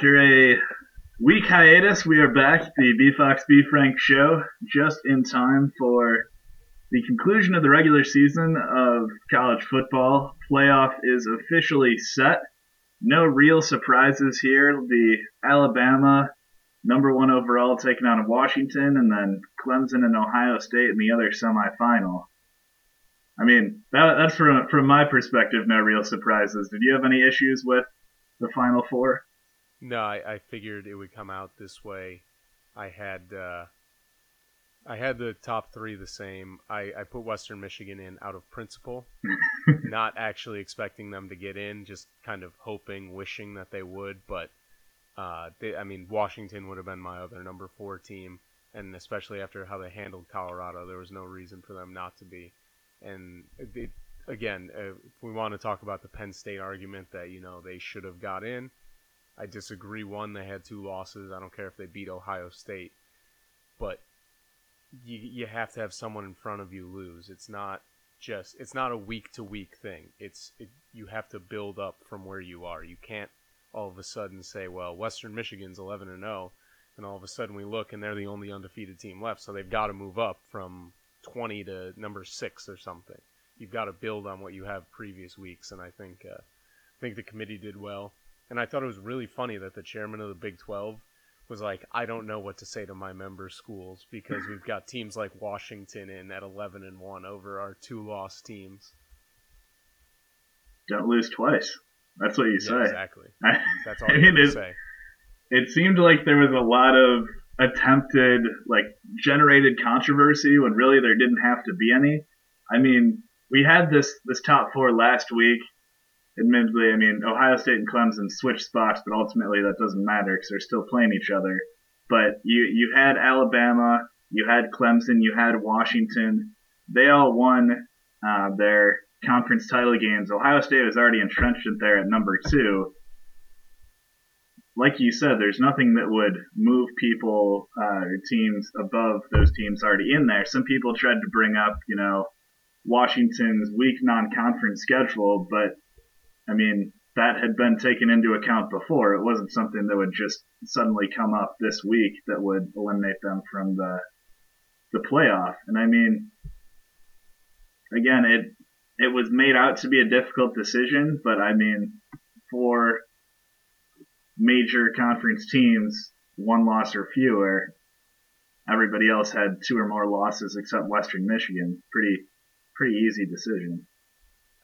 after a week hiatus, we are back, the B Fox B Frank show, just in time for the conclusion of the regular season of college football. Playoff is officially set. No real surprises here. The Alabama number one overall taking on Washington, and then Clemson and Ohio State in the other semifinal. I mean, that, that's from from my perspective, no real surprises. Did you have any issues with the Final Four? No, I, I figured it would come out this way. I had uh, I had the top three the same. I, I put Western Michigan in out of principle, not actually expecting them to get in, just kind of hoping, wishing that they would. But uh, they, I mean, Washington would have been my other number four team, and especially after how they handled Colorado, there was no reason for them not to be. And it, again, uh, if we want to talk about the Penn State argument that you know they should have got in, I disagree. One, they had two losses. I don't care if they beat Ohio State, but you you have to have someone in front of you lose. It's not just it's not a week to week thing. It's it, you have to build up from where you are. You can't all of a sudden say, well, Western Michigan's 11 and 0, and all of a sudden we look and they're the only undefeated team left, so they've got to move up from 20 to number six or something. You've got to build on what you have previous weeks, and I think uh, I think the committee did well. And I thought it was really funny that the chairman of the Big 12 was like, I don't know what to say to my member schools because we've got teams like Washington in at 11 and 1 over our two lost teams. Don't lose twice. That's what you Yeah, say. exactly. That's all you mean, have to it- say. It seemed like there was a lot of attempted, like, generated controversy when really there didn't have to be any. I mean, we had this this top four last week. Admittedly, I mean, Ohio State and Clemson switched spots, but ultimately that doesn't matter because they're still playing each other. But you you had Alabama, you had Clemson, you had Washington. They all won uh, their conference title games. Ohio State was already entrenched there at number two. Like you said, there's nothing that would move people uh, or teams above those teams already in there. Some people tried to bring up, you know, Washington's weak non-conference schedule, but I mean that had been taken into account before. It wasn't something that would just suddenly come up this week that would eliminate them from the the playoff. And I mean, again, it it was made out to be a difficult decision, but I mean, for major conference teams, one loss or fewer, everybody else had two or more losses except Western Michigan. Pretty pretty easy decision.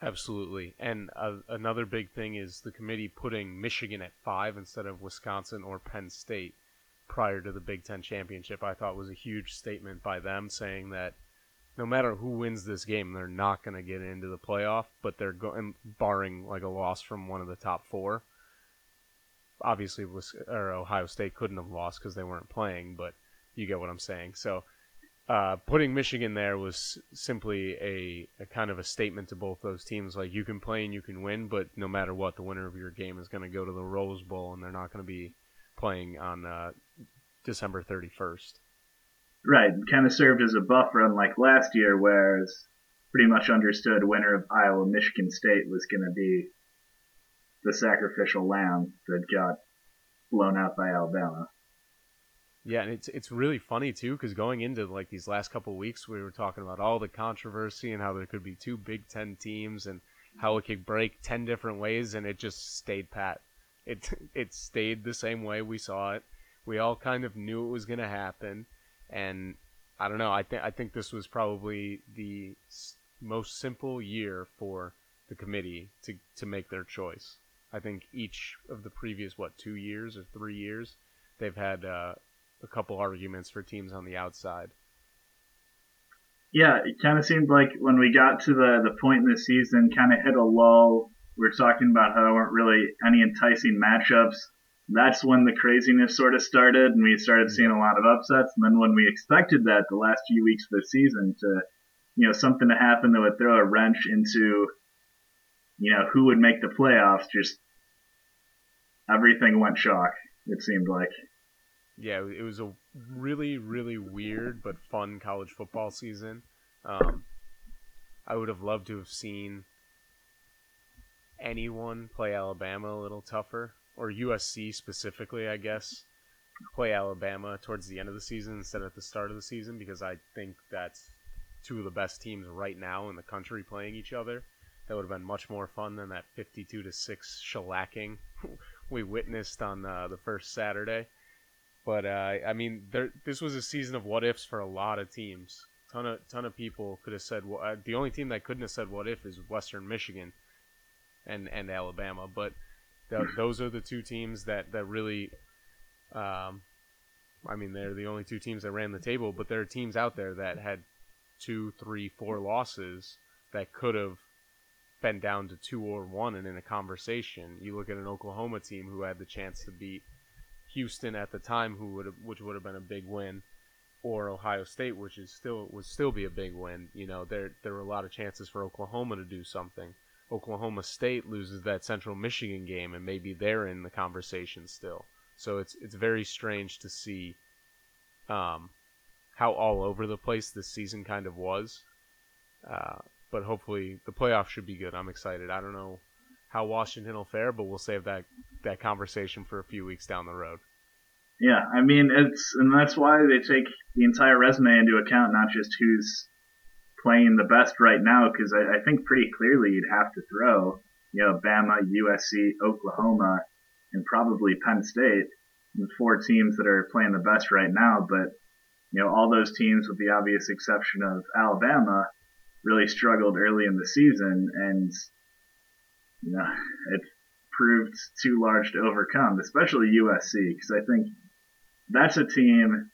Absolutely. And uh, another big thing is the committee putting Michigan at five instead of Wisconsin or Penn State prior to the Big Ten championship. I thought was a huge statement by them saying that no matter who wins this game, they're not going to get into the playoff, but they're going, barring like a loss from one of the top four. Obviously, Ohio State couldn't have lost because they weren't playing, but you get what I'm saying. So uh, putting Michigan there was simply a, a kind of a statement to both those teams. Like you can play and you can win, but no matter what, the winner of your game is going to go to the Rose Bowl, and they're not going to be playing on uh, December 31st. Right, kind of served as a buffer, unlike last year, where it's pretty much understood winner of Iowa Michigan State was going to be the sacrificial lamb that got blown out by Alabama. Yeah, and it's it's really funny too because going into like these last couple weeks, we were talking about all the controversy and how there could be two Big Ten teams and how it could break ten different ways, and it just stayed pat. It it stayed the same way we saw it. We all kind of knew it was going to happen, and I don't know. I think I think this was probably the s- most simple year for the committee to to make their choice. I think each of the previous what two years or three years, they've had. Uh, a couple arguments for teams on the outside. Yeah, it kind of seemed like when we got to the, the point in the season, kind of hit a lull. We were talking about how there weren't really any enticing matchups. That's when the craziness sort of started, and we started seeing a lot of upsets. And then when we expected that the last few weeks of the season to, you know, something to happen that would throw a wrench into, you know, who would make the playoffs, just everything went shock, it seemed like. Yeah, it was a really, really weird but fun college football season. Um, I would have loved to have seen anyone play Alabama a little tougher, or USC specifically, I guess, play Alabama towards the end of the season instead of at the start of the season because I think that's two of the best teams right now in the country playing each other. That would have been much more fun than that 52 to six shellacking we witnessed on uh, the first Saturday. But uh, I mean, there, this was a season of what ifs for a lot of teams. Ton of ton of people could have said well, uh, the only team that couldn't have said what if is Western Michigan, and and Alabama. But th- those are the two teams that that really, um, I mean, they're the only two teams that ran the table. But there are teams out there that had two, three, four losses that could have been down to two or one and in a conversation. You look at an Oklahoma team who had the chance to beat Houston at the time, who would which would have been a big win, or Ohio State, which is still would still be a big win. You know, there there were a lot of chances for Oklahoma to do something. Oklahoma State loses that Central Michigan game, and maybe they're in the conversation still. So it's it's very strange to see um, how all over the place this season kind of was. Uh, but hopefully the playoff should be good. I'm excited. I don't know how Washington will fare, but we'll save that that conversation for a few weeks down the road. Yeah, I mean it's and that's why they take the entire resume into account, not just who's playing the best right now. Because I, I think pretty clearly you'd have to throw, you know, Bama, USC, Oklahoma, and probably Penn State, the four teams that are playing the best right now. But you know, all those teams, with the obvious exception of Alabama, really struggled early in the season, and you know, it proved too large to overcome, especially USC, because I think that's a team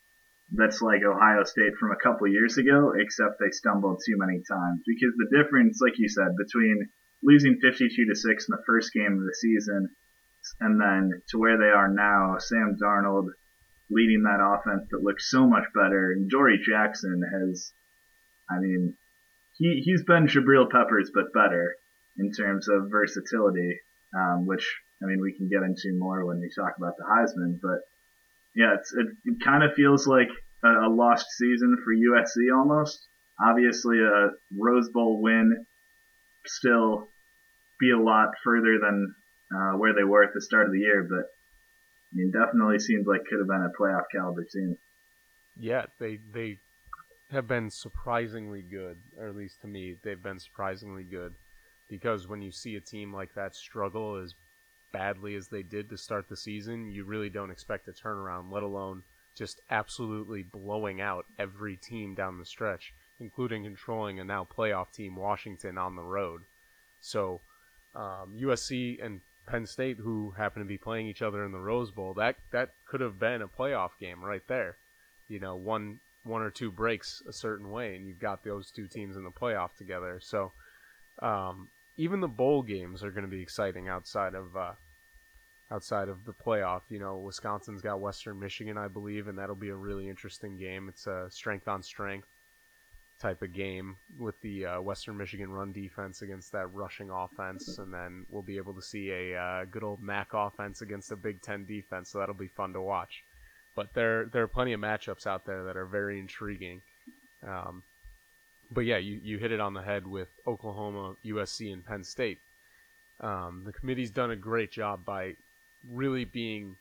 that's like Ohio State from a couple years ago, except they stumbled too many times. Because the difference, like you said, between losing 52 to 6 in the first game of the season and then to where they are now, Sam Darnold leading that offense that looks so much better. And Adoree' Jackson has, I mean, he, he's been Jabril Peppers, but better in terms of versatility, um, which, I mean, we can get into more when we talk about the Heisman. But yeah, it, kind of feels like a, a lost season for USC almost. Obviously, a Rose Bowl win still be a lot further than uh, where they were at the start of the year, but I mean, definitely seems like could have been a playoff caliber team. Yeah, they they have been surprisingly good, or at least to me, they've been surprisingly good. Because when you see a team like that struggle as badly as they did to start the season, you really don't expect a turnaround, let alone just absolutely blowing out every team down the stretch, including controlling a now playoff team, Washington, on the road. So, um, USC and Penn State, who happen to be playing each other in the Rose Bowl, that that could have been a playoff game right there. You know, one one or two breaks a certain way, and you've got those two teams in the playoff together. So, um, even the bowl games are going to be exciting outside of uh, outside of the playoff. You know, Wisconsin's got Western Michigan, I believe, and that'll be a really interesting game. It's a strength on strength type of game with the uh, Western Michigan run defense against that rushing offense, and then we'll be able to see a uh, good old MAC offense against a Big Ten defense. So that'll be fun to watch. But there there are plenty of matchups out there that are very intriguing. Um, but yeah, you, you hit it on the head with Oklahoma, USC, and Penn State. Um, the committee's done a great job by really being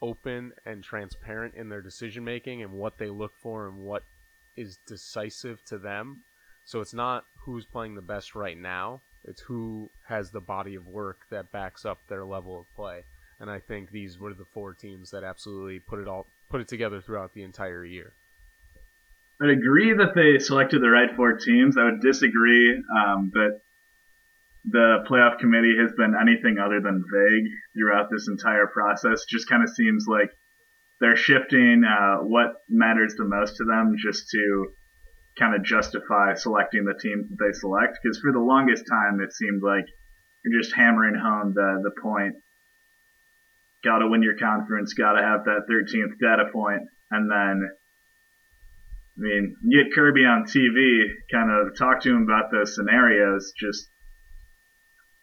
open and transparent in their decision making and what they look for and what is decisive to them. So it's not who's playing the best right now, it's who has the body of work that backs up their level of play. And I think these were the four teams that absolutely put it all put it together throughout the entire year. I'd agree that they selected the right four teams. I would disagree um, that the playoff committee has been anything other than vague throughout this entire process. Just kind of seems like they're shifting uh, what matters the most to them just to kind of justify selecting the teams that they select. Because for the longest time, it seemed like you're just hammering home the the point. Got to win your conference. Got to have that 13th data point, and then. I mean, you get Kirby on TV, kind of talk to him about the scenarios, just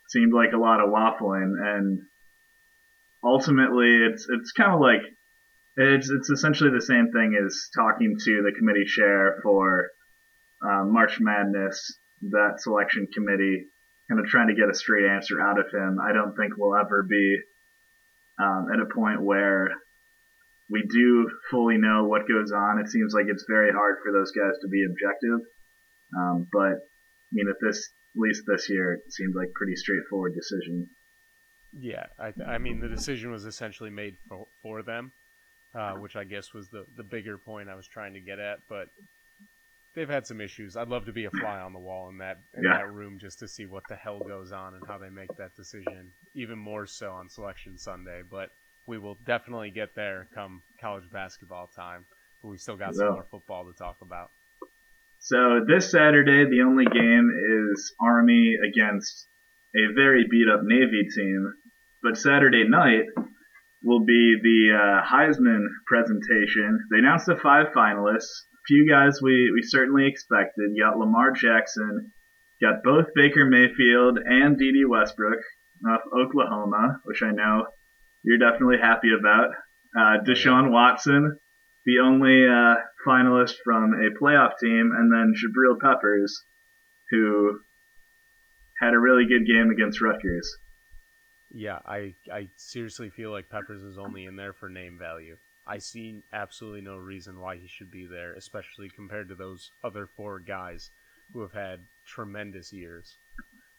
seemed like a lot of waffling, and ultimately, it's it's kind of like it's it's essentially the same thing as talking to the committee chair for uh, March Madness, that selection committee, kind of trying to get a straight answer out of him. I don't think we'll ever be um, at a point where we do fully know what goes on. It seems like it's very hard for those guys to be objective. Um, but I mean, at this at least this year, it seemed like pretty straightforward decision. Yeah, I, I mean the decision was essentially made for, for them, uh, which I guess was the the bigger point I was trying to get at. But they've had some issues. I'd love to be a fly on the wall in that in Yeah. that room just to see what the hell goes on and how they make that decision. Even more so on Selection Sunday, but we will definitely get there come college basketball time. But we still got some more football to talk about. So this Saturday, the only game is Army against a very beat up Navy team. But Saturday night will be the uh, Heisman presentation. They announced the five finalists. A few guys we, we certainly expected. You got Lamar Jackson, got both Baker Mayfield and Dede Westbrook of Oklahoma, which I know you're definitely happy about. Uh, Deshaun Watson, the only uh, finalist from a playoff team, and then Jabril Peppers, who had a really good game against Rutgers. Yeah, I I seriously feel like Peppers is only in there for name value. I see absolutely no reason why he should be there, especially compared to those other four guys who have had tremendous years.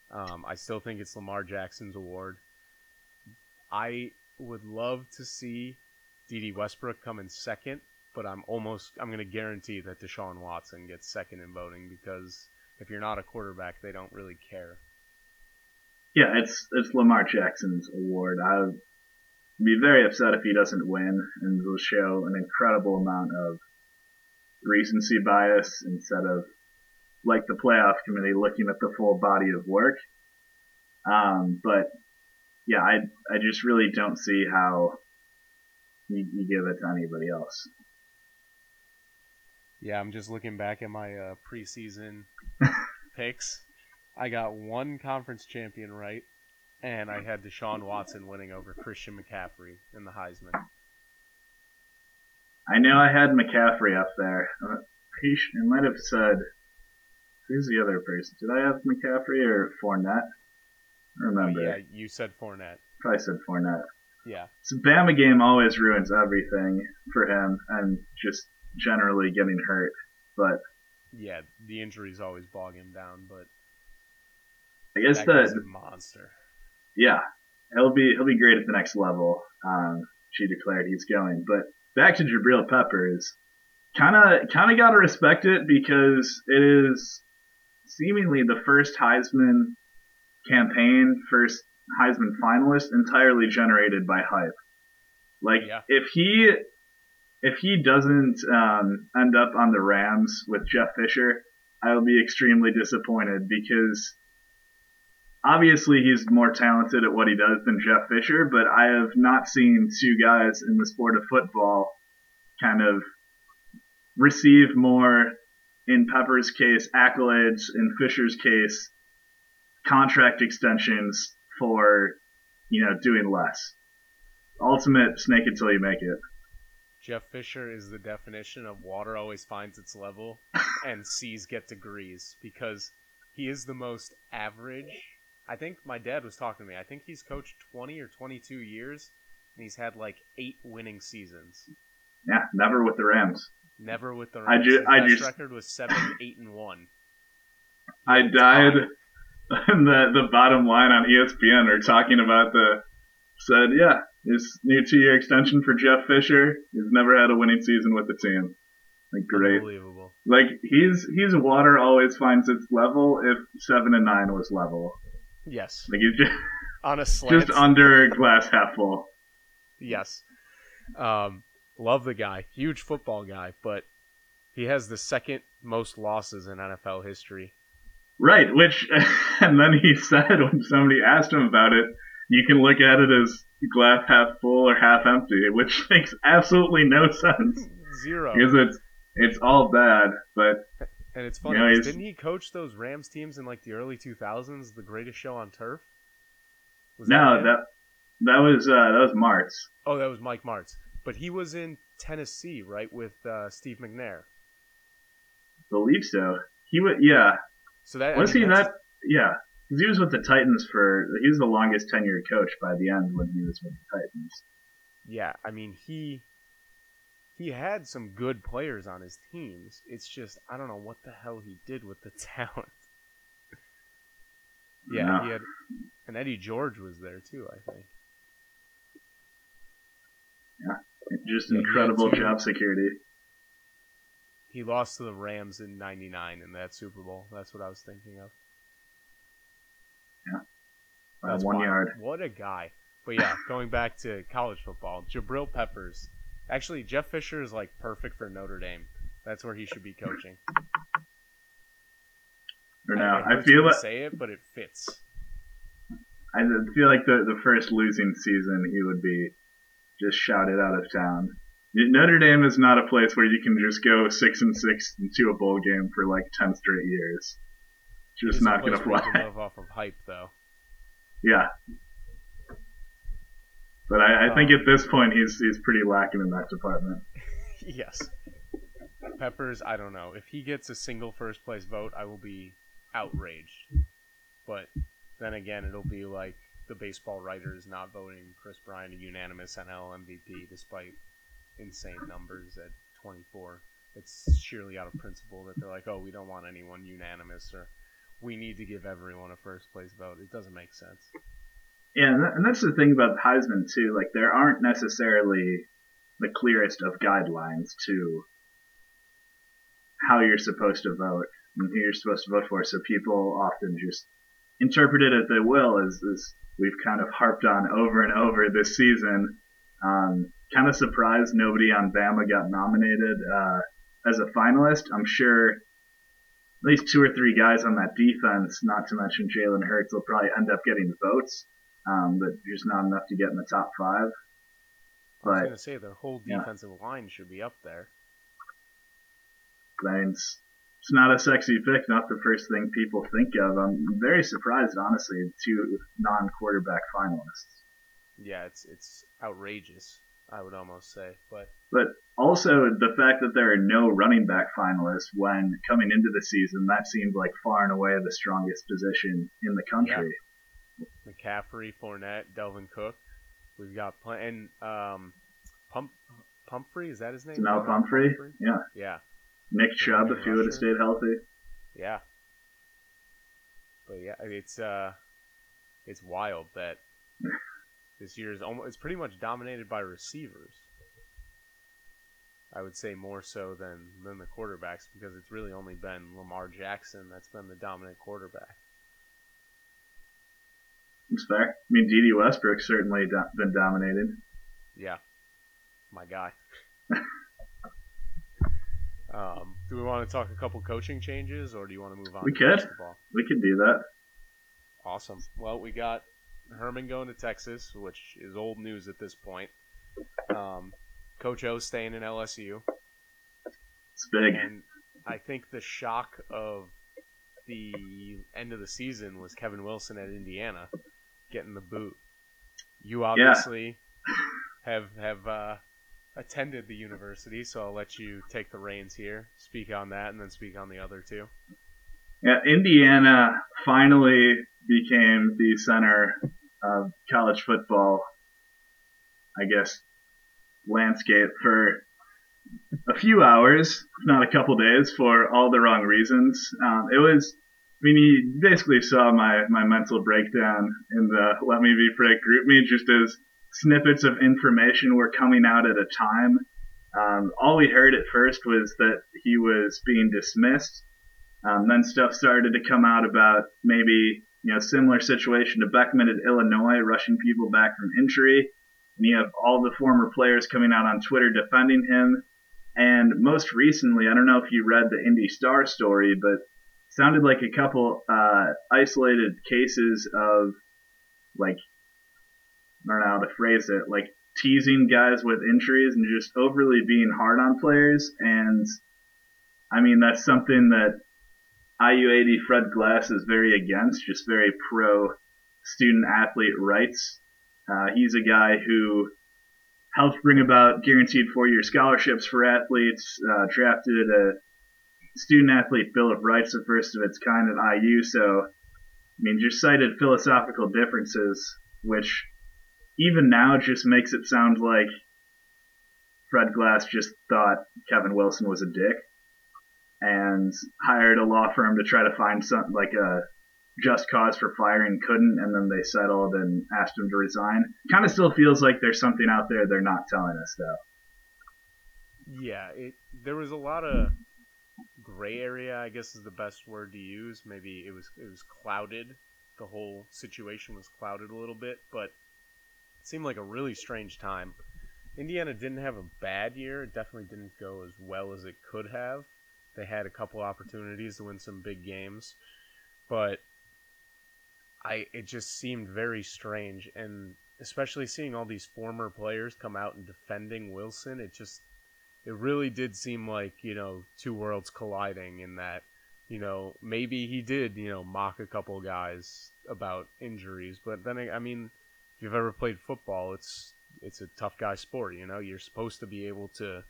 Um, I still think it's Lamar Jackson's award. I would love to see Dede Westbrook come in second, but I'm almost I'm going to guarantee that Deshaun Watson gets second in voting because if you're not a quarterback, they don't really care. Yeah, it's it's Lamar Jackson's award. I would be very upset if he doesn't win, and will show an incredible amount of recency bias instead of like the playoff committee looking at the full body of work. Um, but yeah, I I just really don't see how you, you give it to anybody else. Yeah, I'm just looking back at my uh, preseason picks. I got one conference champion right, and I had Deshaun Watson winning over Christian McCaffrey in the Heisman. I know I had McCaffrey up there. I might have said, who's the other person? Did I have McCaffrey or Fournette? Oh, remember. yeah, you said Fournette. Probably said Fournette. Yeah, So Bama game always ruins everything for him, and just generally getting hurt. But yeah, the injuries always bog him down, but I guess the a monster. yeah, he'll be he'll be great at the next level. Um, she declared he's going. But back to Jabril Peppers, kind of kind of gotta respect it because it is seemingly the first Heisman campaign, first Heisman finalist entirely generated by hype. Like Yeah. if he if he doesn't um, end up on the Rams with Jeff Fisher, I will be extremely disappointed because obviously he's more talented at what he does than Jeff Fisher, but I have not seen two guys in the sport of football kind of receive more, in Pepper's case, accolades, in Fisher's case, contract extensions for, you know, doing less. Ultimate snake until you make it. Jeff Fisher is the definition of water always finds its level and seas get degrees because he is the most average. I think my dad was talking to me. I think he's coached 20 or 22 years and he's had like eight winning seasons. Yeah, never with the Rams. Never with the I Rams. ju- His I best just- record was 7 8 and 1. I died. And the the bottom line on ESPN are talking about the said, yeah, his new two year extension for Jeff Fisher. He's never had a winning season with the team. Like great. Unbelievable. Like he's he's water always finds its level if seven and nine was level. Yes. Like he's just, On a slant. just under glass half full. Yes. Um, love the guy. Huge football guy, but he has the second most losses in NFL history. Right, which and then he said when somebody asked him about it, you can look at it as glass half full or half empty, which makes absolutely no sense. Zero. Because it's it's all bad, but And it's funny, 'cause he's- didn't he coach those Rams teams in like the early 2000s, the greatest show on turf? Was no, him? that that was uh, that was Martz. Oh, that was Mike Martz. But he was in Tennessee, right, with uh, Steve McNair. Believe so. He was yeah. So that I Was mean, he that? Yeah. Because he was with the Titans for he was the longest tenured coach by the end when he was with the Titans. Yeah, I mean he he had some good players on his teams. It's just I don't know what the hell he did with the talent. yeah, No. he had and Eddie George was there too, I think. Just Yeah, had incredible job security. He lost to the Rams in '99 in that Super Bowl. That's what I was thinking of. By That's one wild. yard. What a guy! But yeah, going back to college football, Jabril Peppers. Actually, Jeff Fisher is like perfect for Notre Dame. That's where he should be coaching. Or I- now, it I feel like say it, but it fits. I feel like the the first losing season he would be just shouted out of town. Notre Dame is not a place where you can just go six and six into a bowl game for like ten straight years. It Just not where you fly. live off of hype, though. Yeah. But I, I think Um, at this point he's he's pretty lacking in that department. yes. Peppers, I don't know. If he gets a single first place vote, I will be outraged. But then again, it'll be like the baseball writers not voting Kris Bryant a unanimous NL MVP despite insane numbers at 24. It's sheerly out of principle that they're like, oh, we don't want anyone unanimous or we need to give everyone a first place vote. It doesn't make sense. Yeah, and, that's the thing about Heisman too. Like there aren't necessarily the clearest of guidelines to how you're supposed to vote and who you're supposed to vote for. So people often just interpret it as they will, as, as we've kind of harped on over and over this season. Um, kind of surprised nobody on Bama got nominated uh, as a finalist. I'm sure at least two or three guys on that defense, not to mention Jalen Hurts, will probably end up getting votes um, but just not enough to get in the top five. I was going to say their whole yeah. defensive line should be up there. I mean, it's, it's not a sexy pick, not the first thing people think of. I'm very surprised, honestly, two non-quarterback finalists. Yeah, it's it's outrageous. I would almost say, but But also the fact that there are no running back finalists when coming into the season, that seemed like far and away the strongest position in the country. McCaffrey, Fournette, Dalvin Cook. We've got pl- and um, Pump Pumphrey is that his name? Janelle Donald Pumphrey, yeah. Yeah, Nick Chubb, if he would have stayed healthy. yeah. But yeah, it's uh, it's wild that this year is almost it's pretty much dominated by receivers. I would say more so than than the quarterbacks because it's really only been Lamar Jackson that's been the dominant quarterback. It's fair. I mean, Dede Westbrook certainly do- been dominated. Yeah, my guy. um, do we want to talk a couple coaching changes, or do you want to move on? We to could. basketball? We could do that. Awesome. Well, we got Herman going to Texas, which is old news at this point. Um, Coach O staying in LSU, It's big. and I think the shock of the end of the season was Kevin Wilson at Indiana getting the boot. You obviously have have uh, attended the university, so I'll let you take the reins here, speak on that, and then speak on the other two. Yeah, Indiana finally became the center of college football, I guess, landscape for a few hours, if not a couple days, for all the wrong reasons. Um, it was, I mean, you basically saw my, my mental breakdown in the Let Me Be Frank GroupMe just as snippets of information were coming out at a time. Um, all we heard at first was that he was being dismissed. Um, then stuff started to come out about maybe you know similar situation to Beckman at Illinois, rushing people back from injury. And you have all the former players coming out on Twitter defending him. And most recently, I don't know if you read the Indy Star story, but sounded like a couple uh, isolated cases of like I don't know how to phrase it, like teasing guys with injuries and just overly being hard on players. And I mean that's something that IU AD Fred Glass is very against, just very pro student athlete rights. Uh, he's a guy who helped bring about guaranteed four year scholarships for athletes, uh, drafted a student athlete bill of rights, the first of its kind at IU. So I mean, just cited philosophical differences, which even now just makes it sound like Fred Glass just thought Kevin Wilson was a dick and hired a law firm to try to find some like a just cause for firing, couldn't, and then they settled and asked him to resign. Kind of still feels like there's something out there they're not telling us though. Yeah, it there was a lot of gray area, I guess is the best word to use. Maybe it was it was clouded. The whole situation was clouded a little bit, but it seemed like a really strange time. Indiana didn't have a bad year. It definitely didn't go as well as it could have. They had a couple opportunities to win some big games, but I it just seemed very strange and especially seeing all these former players come out and defending Wilson, it just it really did seem like, you know, two worlds colliding in that, you know, maybe he did, you know, mock a couple guys about injuries, but then I mean, if you've ever played football, it's it's a tough guy sport, you know. You're supposed to be able to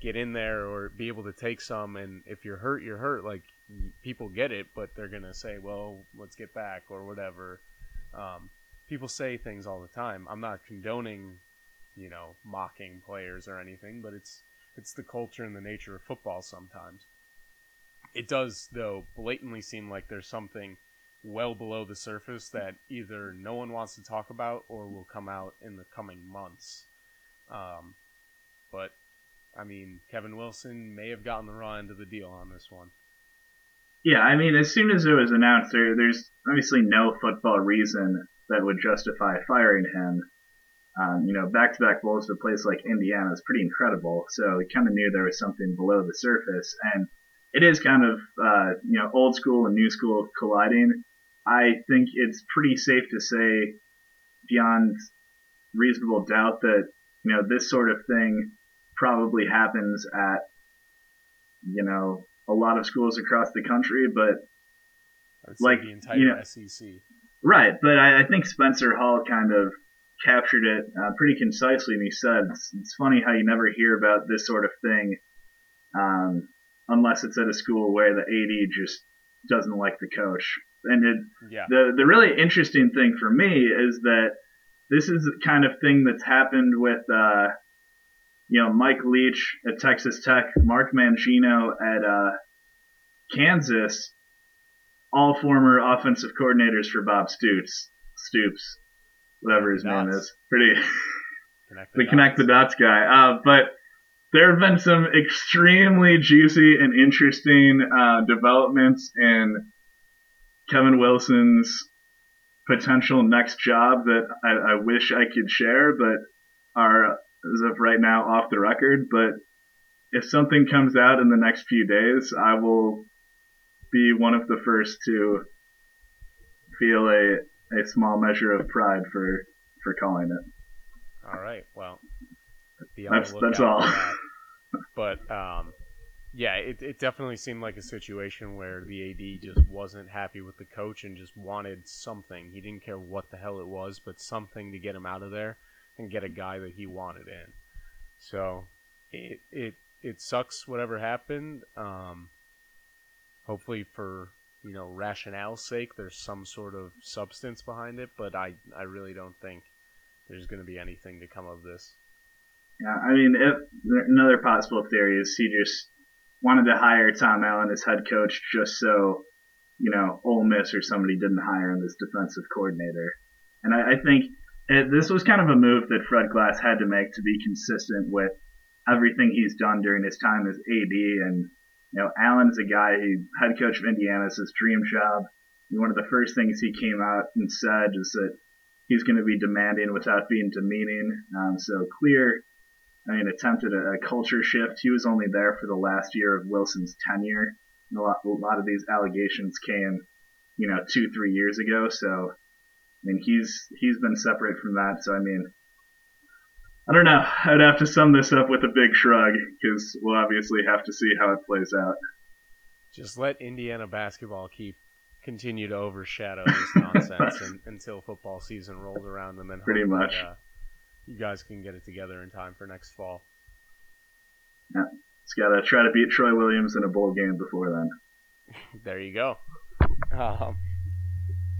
get in there or be able to take some and if you're hurt, you're hurt. Like people get it, but they're gonna say, "Well, let's get back" or whatever. Um, people say things all the time. I'm not condoning, you know, mocking players or anything, but it's it's the culture and the nature of football sometimes. It does, though, blatantly seem like there's something well below the surface that either no one wants to talk about or will come out in the coming months. Um, but I mean, Kevin Wilson may have gotten the raw end of the deal on this one. Yeah, I mean, as soon as it was announced, there, there's obviously no football reason that would justify firing him. Um, you know, back-to-back bowls to a place like Indiana is pretty incredible. So we kind of knew there was something below the surface, and it is kind of uh, you know old school and new school colliding. I think it's pretty safe to say, beyond reasonable doubt, that you know this sort of thing probably happens at you know a lot of schools across the country, but like the entire you know, SEC. Right, but I, I, think Spencer Hall kind of captured it uh, pretty concisely, and he said it's, it's, funny how you never hear about this sort of thing um, unless it's at a school where the AD just doesn't like the coach. And it, yeah. the the really interesting thing for me is that this is the kind of thing that's happened with. Uh, you know, Mike Leach at Texas Tech, Mark Mangino at uh, Kansas, all former offensive coordinators for Bob Stoops, Stoops, whatever his name is. Pretty connect the, the connect the dots guy. Uh, but there have been some extremely juicy and interesting uh, developments in Kevin Wilson's potential next job that I, I wish I could share, but are as of right now off the record, but if something comes out in the next few days, I will be one of the first to feel a, a small measure of pride for, for calling it. All right. Well, that's that's all. That. But um, yeah, it it definitely seemed like a situation where the AD just wasn't happy with the coach and just wanted something. He didn't care what the hell it was, but something to get him out of there and get a guy that he wanted in. So it it it sucks whatever happened. Um, hopefully for you know rationale's sake, there's some sort of substance behind it, but I I really don't think there's going to be anything to come of this. Yeah, I mean, if, another possible theory is he just wanted to hire Tom Allen as head coach just so you know Ole Miss or somebody didn't hire him as defensive coordinator, and I, I think it, this was kind of a move that Fred Glass had to make to be consistent with everything he's done during his time as AD. And you know, Allen is a guy head coach of Indiana is his dream job. And one of the first things he came out and said is that he's going to be demanding without being demeaning. Um, so clear. I mean, attempted a, a, culture shift. He was only there for the last year of Wilson's tenure. And a lot, a lot of these allegations came, you know, two, three years ago. So I mean, he's he's been separate from that. So I mean, I don't know. I'd have to sum this up with a big shrug because we'll obviously have to see how it plays out. Just let Indiana basketball keep continue to overshadow this nonsense and, until football season rolls around, and then pretty much that, uh, you guys can get it together in time for next fall. Yeah, it's got to try to beat Troy Williams in a bowl game before then. there you go. Um,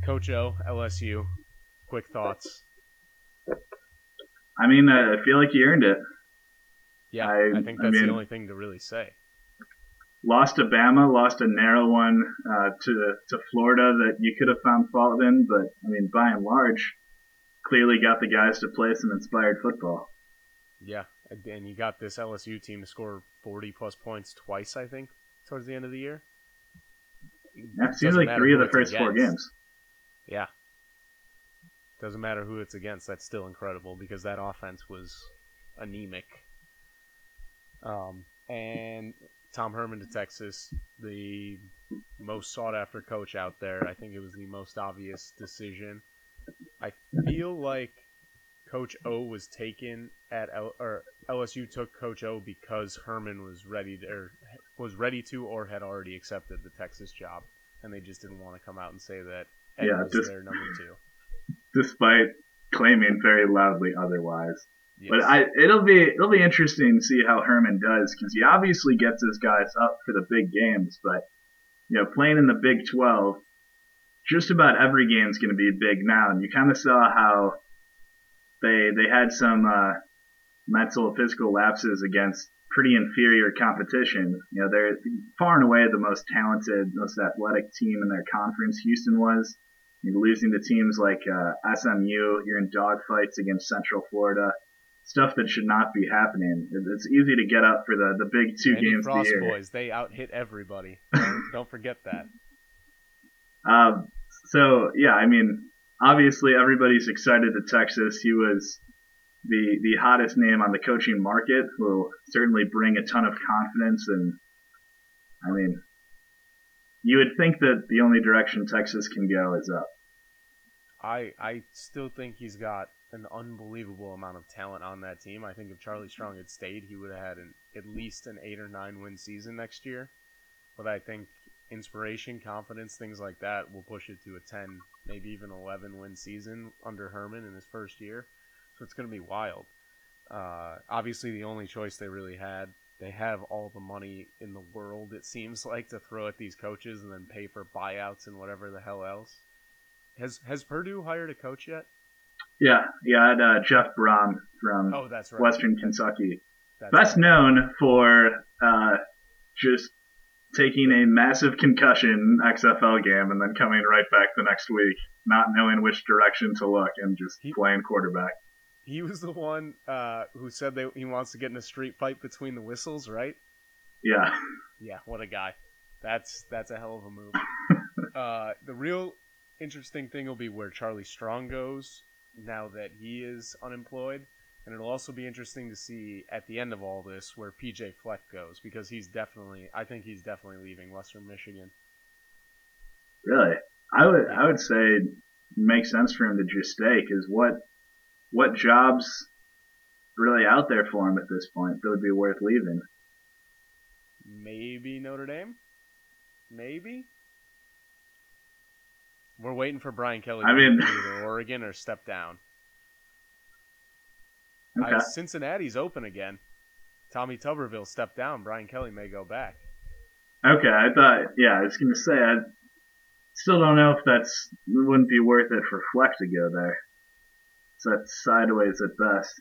Coach O, LSU. Quick thoughts. I mean, I feel like he earned it. Yeah, I- I, think I that's mean- the only thing to really say. Lost to Bama, lost a narrow one uh, to to Florida that you could have found fault in, but I mean, by and large, clearly got the guys to play some inspired football. Yeah, and- you got this LSU team to score 40 plus points twice, I think, towards the end of the year. That seems like three of the first four games. Yeah. Doesn't matter who it's against, that's still incredible because that offense was anemic. Um, and Tom Herman to Texas, the most sought after coach out there. I think it was the most obvious decision. I feel like Coach O was taken at L- or LSU took Coach O because Herman was ready to, or was ready to or had already accepted the Texas job, and they just didn't want to come out and say that Yeah, just- their number two. despite claiming very loudly otherwise. Yes. But I, it'll be it'll be interesting to see how Herman does because he obviously gets his guys up for the big games, but you know, playing in the Big 12, just about every game is going to be big now, and you kind of saw how they they had some uh, mental physical lapses against pretty inferior competition. You know, they're far and away the most talented, most athletic team in their conference. Houston was. You're losing to teams like uh, SMU. You're in dogfights against Central Florida. Stuff that should not be happening. It's easy to get up for the, the big two Randy games of the year. boys, they out hit everybody. Don't, don't forget that. Um, so yeah, I mean, obviously everybody's excited to Texas. He was the the hottest name on the coaching market. Will certainly bring a ton of confidence, and I mean, you would think that the only direction Texas can go is up. I I still think he's got an unbelievable amount of talent on that team. I think if Charlie Strong had stayed, he would have had an, at least an eight or nine win season next year. But I think inspiration, confidence, things like that will push it to a ten, maybe even eleven win season under Herman in his first year. So it's going to be wild. Uh, obviously, the only choice they really had. They have all the money in the world, it seems like, to throw at these coaches and then pay for buyouts and whatever the hell else. Has Has Purdue hired a coach yet? Yeah, yeah, I had uh, Jeff Brohm from Oh, that's right. Western Kentucky, That's best right. known for uh, just taking a massive concussion XFL game and then coming right back the next week, not knowing which direction to look and just He- playing quarterback. He was the one uh, who said that he wants to get in a street fight between the whistles, right? Yeah, Yeah, what a guy. That's that's a hell of a move. uh, the real interesting thing will be where Charlie Strong goes now that he is unemployed, and it'll also be interesting to see at the end of all this where PJ Fleck goes because he's definitely, I think he's definitely leaving Western Michigan. really. I would I would say it makes sense for him to just stay because what what jobs really out there for him at this point that would be worth leaving? Maybe Notre Dame. Maybe. We're waiting for Brian Kelly. I to mean- either Oregon or step down. Okay. Uh, Cincinnati's open again. Tommy Tuberville stepped down. Brian Kelly may go back. Okay, I thought, yeah, I was gonna say, I still don't know if that's wouldn't be worth it for Fleck to go there. So that's sideways at best.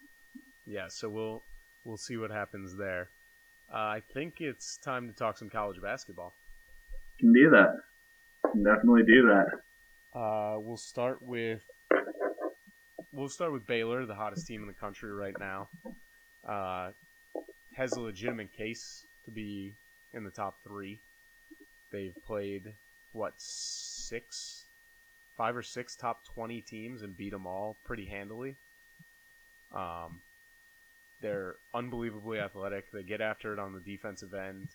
Yeah, so we'll we'll see what happens there. Uh, I think it's time to talk some college basketball. Can do that. Can definitely do that. Uh, we'll start with we'll start with Baylor, the hottest team in the country right now. Uh, has a legitimate case to be in the top three. They've played what six, five or six top twenty teams and beat them all pretty handily. Um, they're unbelievably athletic. They get after it on the defensive end,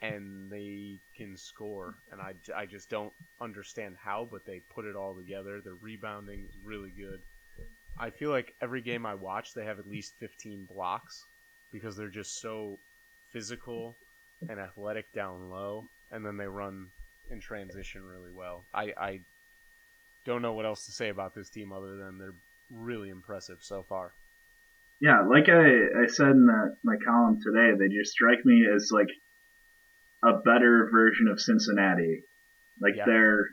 and they can score. And I, I just don't understand how, but they put it all together. Their rebounding is really good. I feel like every game I watch, they have at least 15 blocks because they're just so physical and athletic down low, and then they run in transition really well. I, I don't know what else to say about this team other than they're really impressive so far. Yeah, like I, I said in the, my column today, they just strike me as like a better version of Cincinnati. Like Yeah. they're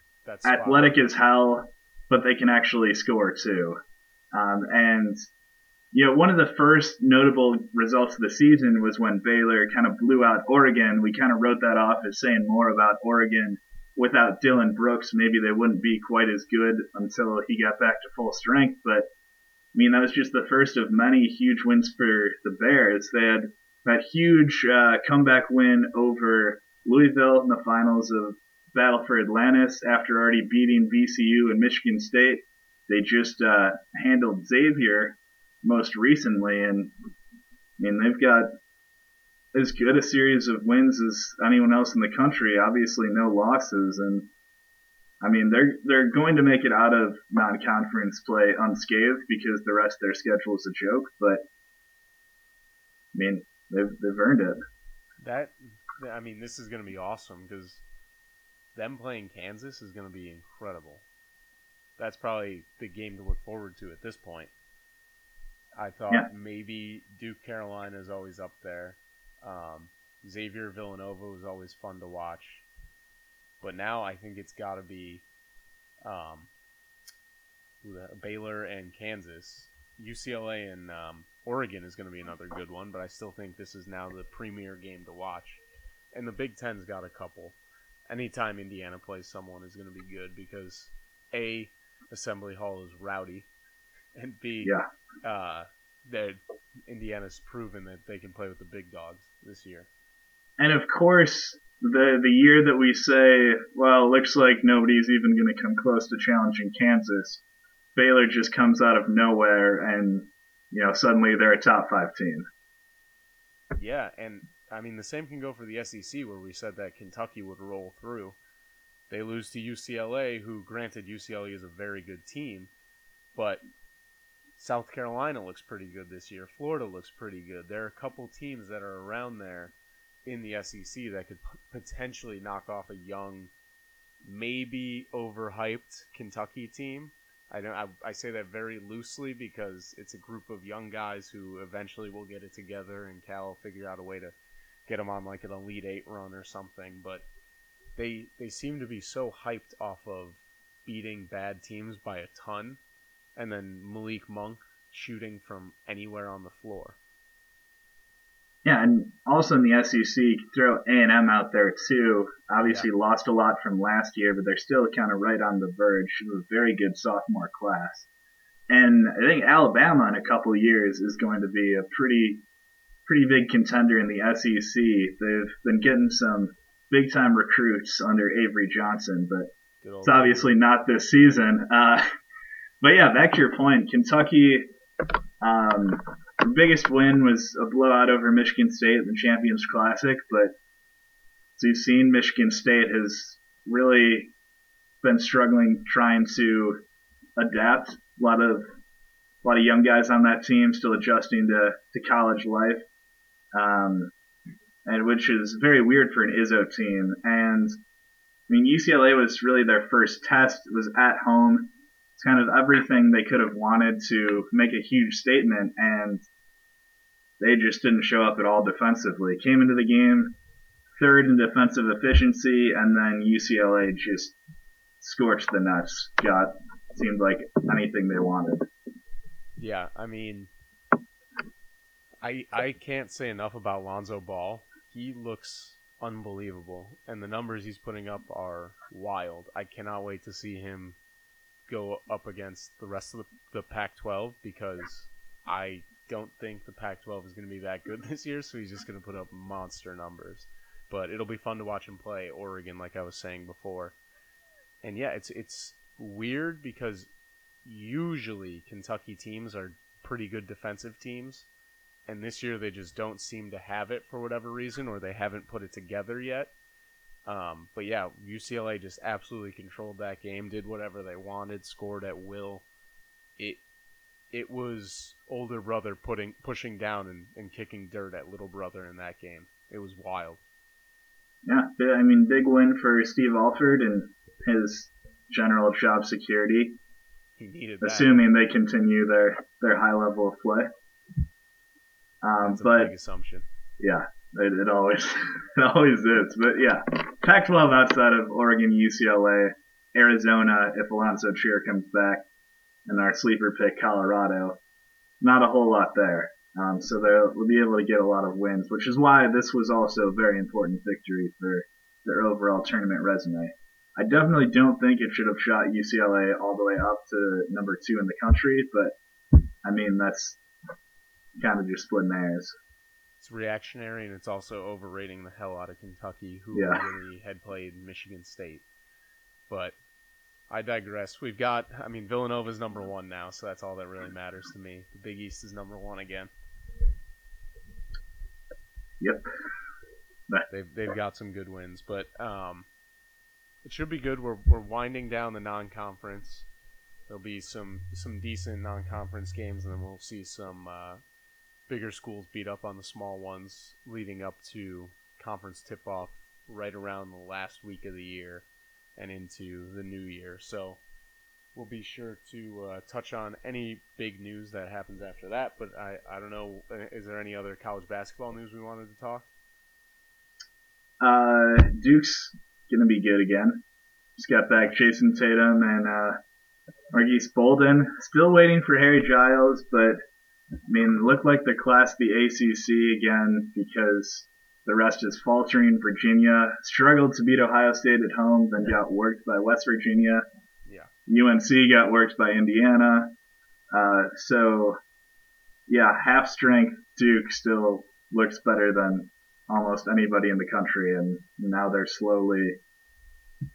athletic as hell, but they can actually score too. Um, and you know, one of the first notable results of the season was when Baylor kind of blew out Oregon. We kind of wrote that off as saying more about Oregon without Dillon Brooks. Maybe they wouldn't be quite as good until he got back to full strength. But I mean, that was just the first of many huge wins for the Bears. They had that huge uh, comeback win over Louisville in the finals of Battle for Atlantis after already beating VCU and Michigan State. They just uh, handled Xavier most recently, and I mean they've got as good a series of wins as anyone else in the country. Obviously, no losses, and I mean they're they're going to make it out of non-conference play unscathed because the rest of their schedule is a joke. But I mean they've they've earned it. That I mean, this is going to be awesome because them playing Kansas is going to be incredible. That's probably the game to look forward to at this point. I thought Yeah. maybe Duke Carolina is always up there. Um, Xavier Villanova was always fun to watch. But now I think it's got to be um, Baylor and Kansas. UCLA and um, Oregon is going to be another good one, but I still think this is now the premier game to watch. And the Big Ten's got a couple. Anytime Indiana plays someone is going to be good because A, Assembly Hall is rowdy, and B, Yeah. uh, that Indiana's proven that they can play with the big dogs this year. And of course, the the year that we say, well, it looks like nobody's even going to come close to challenging Kansas, Baylor just comes out of nowhere, and you know suddenly they're a top five team. Yeah, and I mean the same can go for the SEC where we said that Kentucky would roll through. They lose to UCLA, who granted UCLA is a very good team, but South Carolina looks pretty good this year. Florida looks pretty good. There are a couple teams that are around there in the SEC that could p- potentially knock off a young, maybe overhyped Kentucky team. I don't. I, I say that very loosely because it's a group of young guys who eventually will get it together, and Cal will figure out a way to get them on like an Elite Eight run or something. But they they seem to be so hyped off of beating bad teams by a ton, and then Malik Monk shooting from anywhere on the floor. Yeah, and also in the SEC, throw A and M out there too. Obviously, lost a lot from last year, but they're still kind of right on the verge of a very good sophomore class. And I think Alabama in a couple years is going to be a pretty, pretty big contender in the SEC. They've been getting some big time recruits under Avery Johnson, but it's obviously not this season. Uh, but yeah, back to your point, Kentucky. Um, the biggest win was a blowout over Michigan State in the Champions Classic, but as you've seen, Michigan State has really been struggling trying to adapt. A lot of a lot of young guys on that team still adjusting to, to college life, um, and which is very weird for an Izzo team. And I mean, UCLA was really their first test. It was at home. It's kind of everything they could have wanted to make a huge statement, and they just didn't show up at all defensively. Came into the game third in defensive efficiency, and then UCLA just scorched the nuts. Got seemed like anything they wanted. Yeah, I mean, I I can't say enough about Lonzo Ball. He looks unbelievable, and the numbers he's putting up are wild. I cannot wait to see him go up against the rest of the, the Pac-12 because I don't think the Pac-12 is going to be that good this year. So he's just going to put up monster numbers. But it'll be fun to watch him play Oregon, like I was saying before. And yeah, it's it's weird because usually Kentucky teams are pretty good defensive teams, and this year they just don't seem to have it for whatever reason, or they haven't put it together yet. Um, but yeah, UCLA just absolutely controlled that game, did whatever they wanted, scored at will. It it was older brother putting pushing down and, and kicking dirt at little brother in that game. It was wild. Yeah, I mean, big win for Steve Alford and his general job security, He needed that. assuming they continue their their high level of play. Um, That's a but big assumption. yeah, it, it always it always is. But yeah, Pac-12 outside of Oregon, UCLA, Arizona if Allonzo Trier comes back, and our sleeper pick Colorado. Not a whole lot there. Um, so they'll be able to get a lot of wins, which is why this was also a very important victory for their overall tournament resume. I definitely don't think it should have shot UCLA all the way up to number two in the country, but I mean that's kind of just splitting hairs. It's reactionary, and it's also overrating the hell out of Kentucky, who Yeah. really had played Michigan State. But I digress. We've got, I mean, Villanova's number one now, so that's all that really matters to me. The Big East is number one again. Yep. They've they've got some good wins, but um, it should be good. We're we're winding down the non-conference. There'll be some some decent non-conference games, and then we'll see some uh, bigger schools beat up on the small ones, leading up to conference tip-off right around the last week of the year and into the new year. So we'll be sure to uh, touch on any big news that happens after that. But I I don't know. uh, Is there any other college basketball news we wanted to talk? Uh, Duke's gonna be good again. Just got back Jayson Tatum and uh, Marques Bolden. Still waiting for Harry Giles, but I mean, it looked like the class the ACC again because the rest is faltering. Virginia struggled to beat Ohio State at home, then got worked by West Virginia. Yeah. UNC got worked by Indiana. Uh, so, yeah, half strength Duke still looks better than almost anybody in the country, and now they're slowly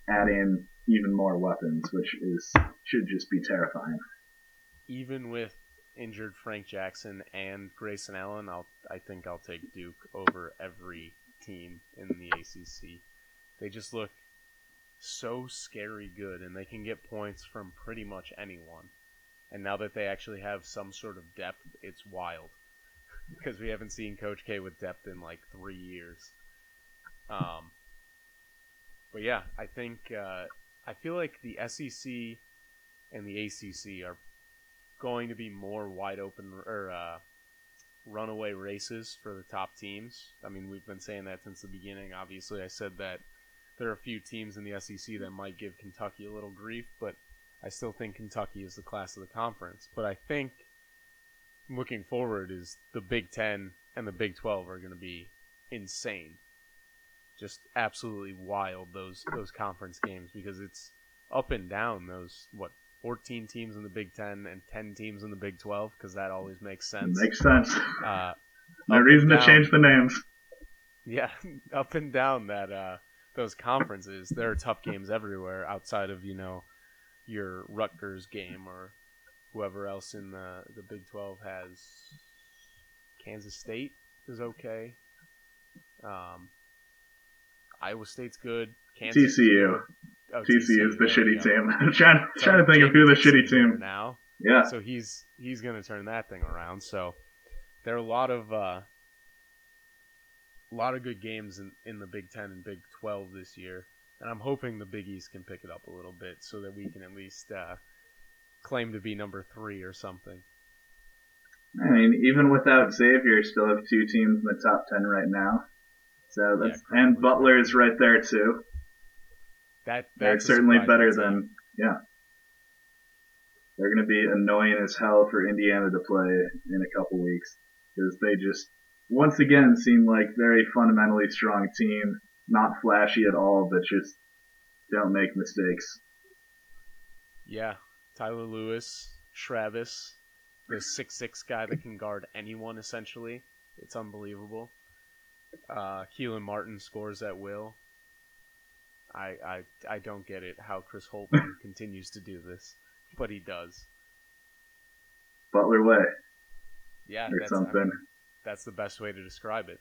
adding even more weapons, which is should just be terrifying. even with injured Frank Jackson and Grayson Allen, I'll I think I'll take Duke over every team in the ACC. They just look so scary good, and they can get points from pretty much anyone. And now that they actually have some sort of depth, it's wild because we haven't seen Coach K with depth in like three years. Um, but yeah, I think uh, I feel like the SEC and the ACC are going to be more wide open or uh, runaway races for the top teams. I mean, we've been saying that since the beginning. Obviously, I said that there are a few teams in the SEC that might give Kentucky a little grief, but I still think Kentucky is the class of the conference. But I think looking forward is the Big Ten and the Big Twelve are going to be insane, just absolutely wild those those conference games because it's up and down those what 14 teams in the Big Ten and 10 teams in the Big 12 because that always makes It sense. makes sense. Uh, No reason to change the names. Yeah, up and down that uh, those conferences. There are tough games everywhere outside of you know your Rutgers game or whoever else in the the Big 12 has. Kansas State is okay. Um, Iowa State's good. Kansas TCU. good. Oh, TCU is the shitty team. Trying, So trying to think of who the shitty is team. now. Yeah. So he's he's gonna turn that thing around. So there are a lot of uh, a lot of good games in, in the Big Ten and Big Twelve this year, and I'm hoping the Big East can pick it up a little bit so that we can at least uh, claim to be number three or something. I mean, even without Xavier, still have two teams in the top ten right now. So that's Yeah, and Butler is right there too. That They're certainly better than yeah. They're going to be annoying as hell for Indiana to play in a couple weeks because they just once again seem like very fundamentally strong team, not flashy at all, but just don't make mistakes. Yeah, Tyler Lewis, Travis, the six six guy that can guard anyone essentially. It's unbelievable. Uh, Kelan Martin scores at will. I, I I don't get it how Chris Holtmann continues to do this, but he does. Butler way Yeah, or that's, I something. mean, that's the best way to describe it.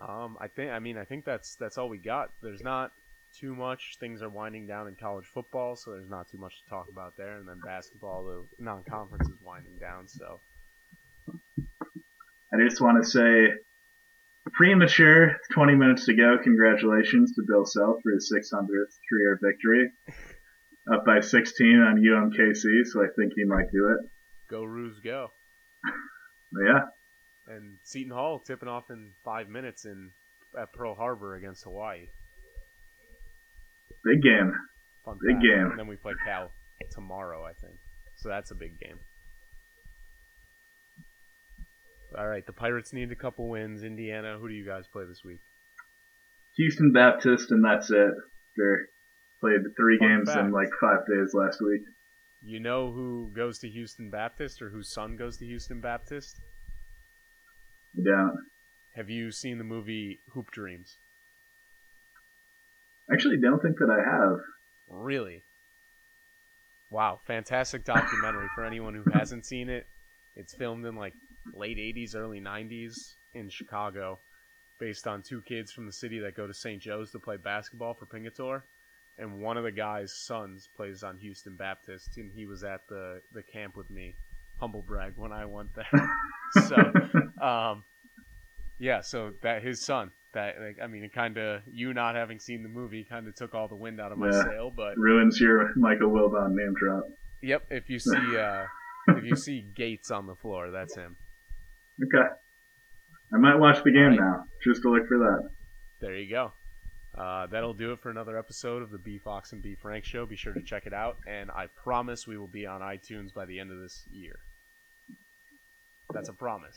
Um, I think I mean I think that's that's all we got. There's not too much. Things are winding down in college football, so there's not too much to talk about there. And then basketball, the non-conference is winding down. So I just want to say, premature, 20 minutes to go. Congratulations to Bill Self for his 600th career victory. Up by 16 on UMKC, so I think he might do it. go Roos, go! Yeah, And Seton Hall tipping off in five minutes in at Pearl Harbor against Hawaii. big game. Fun Big fact. game. And then we play Cal tomorrow, I think. So that's a big game. All right, the Pirates need a couple wins. Indiana, who do you guys play this week? Houston Baptist, and that's it. They played three Fun games fact. in like five days last week. You know who goes to Houston Baptist or whose son goes to Houston Baptist? Yeah. Have you seen the movie Hoop Dreams? Actually, don't think that I have. Really? Wow, fantastic documentary for anyone who hasn't seen it. It's filmed in like late 80s, early 90s in Chicago, based on two kids from the city that go to St. Joe's to play basketball for Pingatore. And one of the guy's sons plays on Houston Baptist, and he was at the, the camp with me. Humble brag when I went there. so, um, yeah, so that his son, that like, I mean, it kind of you not having seen the movie kind of took all the wind out of my Yeah. sail, but Ruins your Michael Wilbon name drop. Yep, if you see uh if you see Gates on the floor, that's him. Okay. I might watch the game Alright. now, just to look for that. There you go. Uh, that'll do it for another episode of the B Fox and B Frank show. Be sure to check it out, and I promise we will be on iTunes by the end of this year. That's a promise.